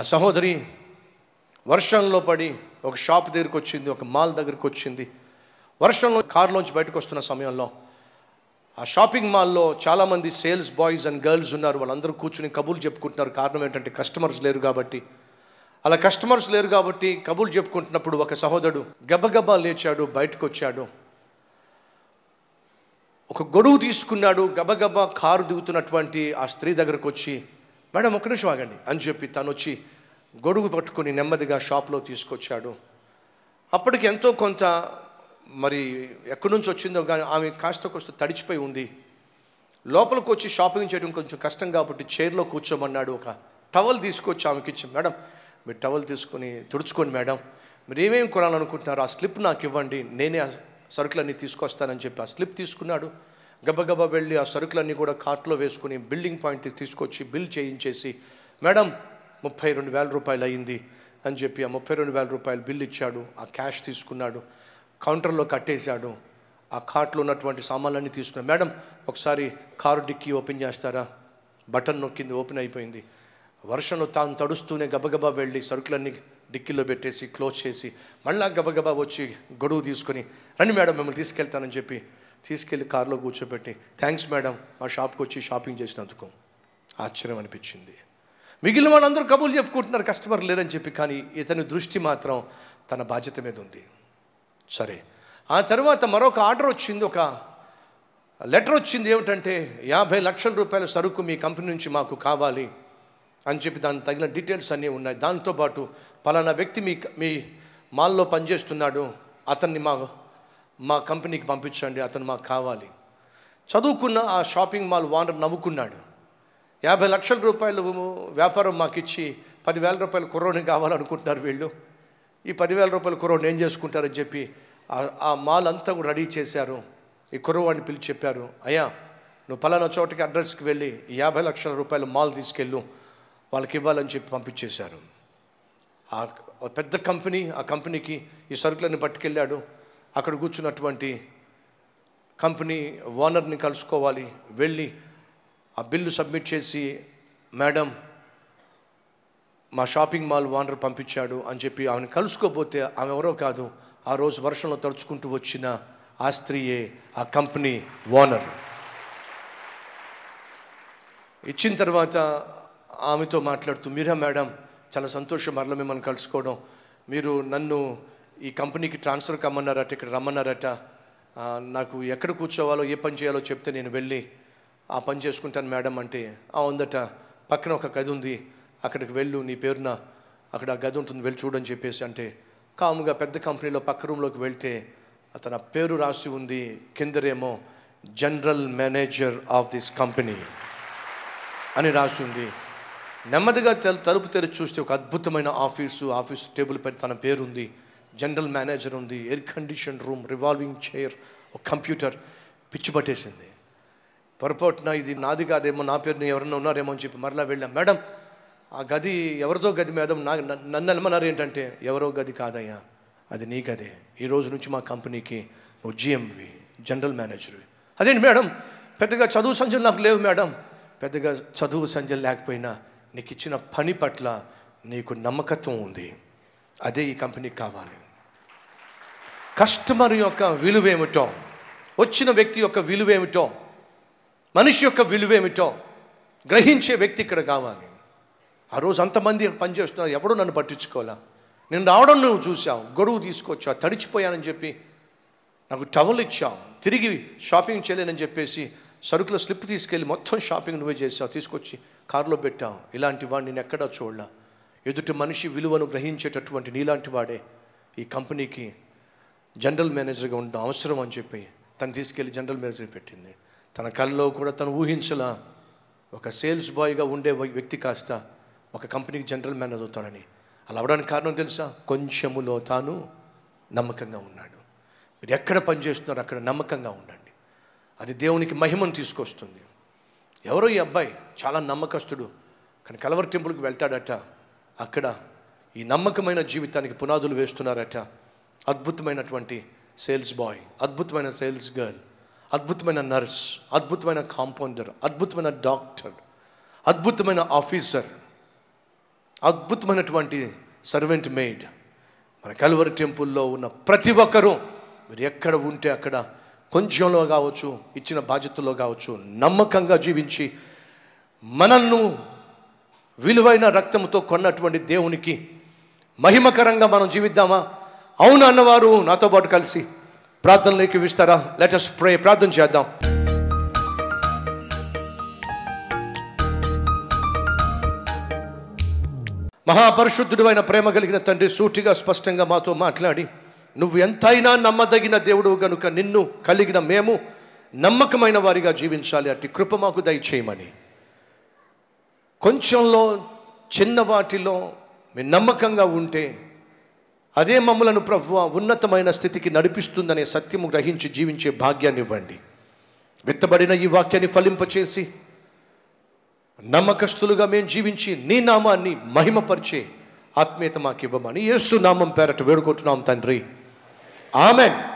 ఆ సహోదరి వర్షంలో పడి ఒక షాప్ దగ్గరికి వచ్చింది ఒక మాల్ దగ్గరికి వచ్చింది. వర్షంలో కారులోంచి బయటకు వస్తున్న సమయంలో ఆ షాపింగ్ మాల్లో చాలామంది సేల్స్ బాయ్స్ అండ్ గర్ల్స్ ఉన్నారు. వాళ్ళందరూ కూర్చుని కబుర్లు చెప్పుకుంటున్నారు. కారణం ఏంటంటే కస్టమర్స్ లేరు కాబట్టి. అలా కస్టమర్స్ లేరు కాబట్టి కబుర్లు చెప్పుకుంటున్నప్పుడు ఒక సహోదరుడు గబగబా లేచాడు బయటకు వచ్చాడు ఒక గొడుగు తీసుకున్నాడు గబగబా కారు దిగుతున్నటువంటి ఆ స్త్రీ దగ్గరకు వచ్చి మేడం ఒక్క నిమిషం ఆగండి. అని చెప్పి తను వచ్చి గొడుగు పట్టుకుని నెమ్మదిగా షాప్లో తీసుకొచ్చాడు. అప్పటికి ఎంతో కొంత మరి ఎక్కడి నుంచి వచ్చిందో కానీ ఆమె కాస్త కొంత తడిచిపోయి ఉంది. లోపలికి వచ్చి షాపింగ్ చేయడం కొంచెం కష్టం కాబట్టి చైర్లో కూర్చోమన్నాడు ఒక టవల్ తీసుకొచ్చి ఆమెకి ఇచ్చి మేడం మీరు టవల్ తీసుకొని తుడుచుకోండి మేడం. మీరు ఏమేమి కొనాలనుకుంటున్నారో ఆ స్లిప్ నాకు ఇవ్వండి. నేనే ఆ సరుకులన్నీ తీసుకొస్తానని చెప్పి ఆ స్లిప్ తీసుకున్నాడు. గబగబా వెళ్ళి ఆ సరుకులన్నీ కూడా కార్ట్లో వేసుకుని బిల్డింగ్ పాయింట్ తీసుకొచ్చి బిల్ చేయించేసి మేడం ముప్పై రెండు వేల రూపాయలు అయింది అని చెప్పి ఆ ముప్పై రెండు వేల రూపాయలు బిల్ ఇచ్చాడు ఆ క్యాష్ తీసుకున్నాడు కౌంటర్లో కట్టేశాడు ఆ కార్ట్లో ఉన్నటువంటి సామాన్లన్నీ తీసుకున్నాడు. మేడం ఒకసారి కారు డిక్కీ ఓపెన్ చేస్తారా? బటన్ నొక్కింది ఓపెన్ అయిపోయింది. వర్షంలో తాను తడుస్తూనే గబగబా వెళ్ళి సరుకులన్నీ డిక్కీలో పెట్టేసి క్లోజ్ చేసి మళ్ళా గబగబా వచ్చి గొడుగు తీసుకొని రండి మేడం మిమ్మల్ని తీసుకెళ్తానని చెప్పి తీసుకెళ్ళి కారులో కూర్చోబెట్టి థ్యాంక్స్ మేడం మా షాప్కి వచ్చి షాపింగ్ చేసినందుకు. ఆశ్చర్యం అనిపించింది. మిగిలిన వాళ్ళందరూ కబుర్లు చెప్పుకుంటున్నారు కస్టమర్ లేరని చెప్పి కానీ ఇతని దృష్టి మాత్రం తన బాధ్యత మీద ఉంది. సరే ఆ తర్వాత మరొక ఆర్డర్ వచ్చింది ఒక లెటర్ వచ్చింది ఏమిటంటే యాభై లక్షల రూపాయల సరుకు మీ కంపెనీ నుంచి మాకు కావాలి అని చెప్పి దానికి తగిన డీటెయిల్స్ అన్నీ ఉన్నాయి. దాంతోపాటు పలానా వ్యక్తి మీ మీ మాల్లో పనిచేస్తున్నాడు అతన్ని మా మా కంపెనీకి పంపించండి అతను మాకు కావాలి. చదువుకున్న ఆ షాపింగ్ మాల్ ఓనర్ నవ్వుకున్నాడు. యాభై లక్షల రూపాయలు వ్యాపారం మాకు ఇచ్చి పదివేల రూపాయలు కుర్రోని కావాలనుకుంటున్నారు వీళ్ళు. ఈ పదివేల రూపాయల కుర్రోని ఏం చేసుకుంటారని చెప్పి ఆ- మాల్ అంతా కూడా రెడీ చేశారు. ఈ కుర్రవాడిని పిలిచి చెప్పారు అయ్యా నువ్వు పలానా చోటకి అడ్రస్కి వెళ్ళి యాభై లక్షల రూపాయల మాల్ తీసుకెళ్ళు వాళ్ళకి ఇవ్వాలని చెప్పి పంపించేశారు. ఆ పెద్ద కంపెనీ ఆ కంపెనీకి ఈ సరుకులను పట్టుకెళ్ళాడు. అక్కడ కూర్చున్నటువంటి కంపెనీ ఓనర్ని కలుసుకోవాలి. వెళ్ళి ఆ బిల్లు సబ్మిట్ చేసి మేడం మా షాపింగ్ మాల్ ఓనర్ పంపించాడు అని చెప్పి ఆమెను కలుసుకోపోతే ఆమె ఎవరో కాదు ఆ రోజు వర్షంలో తడుచుకుంటూ వచ్చిన ఆ స్త్రీయే ఆ కంపెనీ ఓనర్. ఇచ్చిన తర్వాత ఆమెతో మాట్లాడుతూ మీరా మేడం చాలా సంతోషం మరల మిమ్మల్ని కలుసుకోవడం. మీరు నన్ను ఈ కంపెనీకి ట్రాన్స్ఫర్ కమ్మన్నారట ఇక్కడ రమ్మన్నారట. నాకు ఎక్కడ కూర్చోవాలో ఏ పని చేయాలో చెప్తే నేను వెళ్ళి ఆ పని చేసుకుంటాను మేడం అంటే ఆ ఉందట పక్కన ఒక గది ఉంది అక్కడికి వెళ్ళు నీ పేరున అక్కడ గది ఉంటుంది వెళ్ళి చూడని చెప్పేసి అంటే కాముగా పెద్ద కంపెనీలో పక్క రూమ్లోకి వెళ్తే అతను పేరు రాసి ఉంది కిందరేమో general manager of this company అని రాసి ఉంది. నెమ్మదిగా తలుపు తెరిచి చూస్తే ఒక అద్భుతమైన ఆఫీసు ఆఫీస్ టేబుల్ పైన తన పేరు ఉంది జనరల్ మేనేజర్ ఉంది air condition room revolving chair ఒక కంప్యూటర్ పిచ్చి పట్టేసింది. పొరపాటున ఇది నాది కాదేమో నా పేరుని ఎవరన్నా ఉన్నారేమో అని చెప్పి మరలా వెళ్ళాం. మేడం ఆ గది ఎవరిదో గది మేడం నా నన్ను- అనమన్నారు ఏంటంటే ఎవరో గది కాదయ్యా అది నీ గదే. ఈ రోజు నుంచి మా కంపెనీకి నువ్వు జిఎంవి జనరల్ మేనేజర్. అదేంటి మేడం పెద్దగా చదువు సంజలు నాకు లేవు మేడం. పెద్దగా చదువు సంజలు లేకపోయినా నీకు ఇచ్చిన పని పట్ల నీకు నమ్మకత్వం ఉంది. అదే ఈ కంపెనీకి కావాలి. కస్టమర్ యొక్క విలువేమిటో వచ్చిన వ్యక్తి యొక్క విలువేమిటో మనిషి యొక్క విలువేమిటో గ్రహించే వ్యక్తి ఇక్కడ కావాలి. ఆ రోజు అంతమంది పనిచేస్తున్నారు ఎవడో నన్ను పట్టించుకోవాలా? నేను రావడం నువ్వు చూసావు గొడుగు తీసుకొచ్చావు తడిచిపోయానని చెప్పి నాకు టవల్ ఇచ్చావు తిరిగి షాపింగ్ చేయలేనని చెప్పేసి సరుకుల స్లిప్ తీసుకెళ్ళి మొత్తం షాపింగ్ నువ్వే చేసావు తీసుకొచ్చి కారులో పెట్టావు. ఇలాంటి వాడిని నేను ఎక్కడా చూడలా. ఎదుటి మనిషి విలువను గ్రహించేటటువంటి నీలాంటి వాడే ఈ కంపెనీకి జనరల్ మేనేజర్గా ఉండడం అవసరం అని చెప్పి తను తీసుకెళ్ళి జనరల్ మేనేజర్ పెట్టింది. తన కళ్ళలో కూడా తను ఊహించలా ఒక సేల్స్ బాయ్గా ఉండే వ్యక్తి కాస్త ఒక కంపెనీకి జనరల్ మేనేజర్ అవుతాడని. అలా అవడానికి కారణం తెలుసా? కొంచెములో తాను నమ్మకంగా ఉన్నాడు. మీరు ఎక్కడ పనిచేస్తున్నారో అక్కడ నమ్మకంగా ఉండండి. అది దేవునికి మహిమను తీసుకొస్తుంది. ఎవరో ఈ అబ్బాయి చాలా నమ్మకస్తుడు కానీ కలవర్ టెంపుల్కి వెళ్తాడట. అక్కడ ఈ నమ్మకమైన జీవితానికి పునాదులు వేస్తున్నారట. అద్భుతమైనటువంటి సేల్స్ బాయ్ అద్భుతమైన సేల్స్ గర్ల్ అద్భుతమైన నర్స్ అద్భుతమైన కాంపౌండర్ అద్భుతమైన డాక్టర్ అద్భుతమైన ఆఫీసర్ అద్భుతమైనటువంటి సర్వెంట్ మెయిడ్ మన కల్వరి టెంపుల్లో ఉన్న ప్రతి ఒక్కరూ మీరు ఎక్కడ ఉంటే అక్కడ కొంచెంలో కావచ్చు ఇచ్చిన బాధ్యతలో కావచ్చు నమ్మకంగా జీవించి మనల్ని విలువైన రక్తంతో కొన్నటువంటి దేవునికి మహిమకరంగా మనం జీవిద్దామా? అవును అన్నవారు? నాతో పాటు కలిసి ప్రార్థనలోకి విస్తారా? లెటస్ ప్రే ప్రార్థన చేద్దాం. మహాపరిశుద్ధుడు అయిన ప్రేమ కలిగిన తండ్రి సూటిగా స్పష్టంగా మాతో మాట్లాడి నువ్వు ఎంతైనా నమ్మదగిన దేవుడు గనుక నిన్ను కలిగిన మేము నమ్మకమైన వారిగా జీవించాలి. అట్టి కృప మాకు దయచేయమని. కొంచెంలో చిన్న వాటిలో మీ నమ్మకంగా ఉంటే అదే మమ్మలను ప్రభు ఉన్నతమైన స్థితికి నడిపిస్తుందనే సత్యము గ్రహించి జీవించే భాగ్యాన్ని ఇవ్వండి. విత్తబడిన ఈ వాక్యాన్ని ఫలింపచేసి నమ్మకస్తులుగా మేము జీవించి నీ నామాన్ని మహిమపరిచే ఆత్మీయత మాకు ఇవ్వమని యేసు నామం పేరట వేడుకుంటున్నాం తండ్రి. ఆమెన్.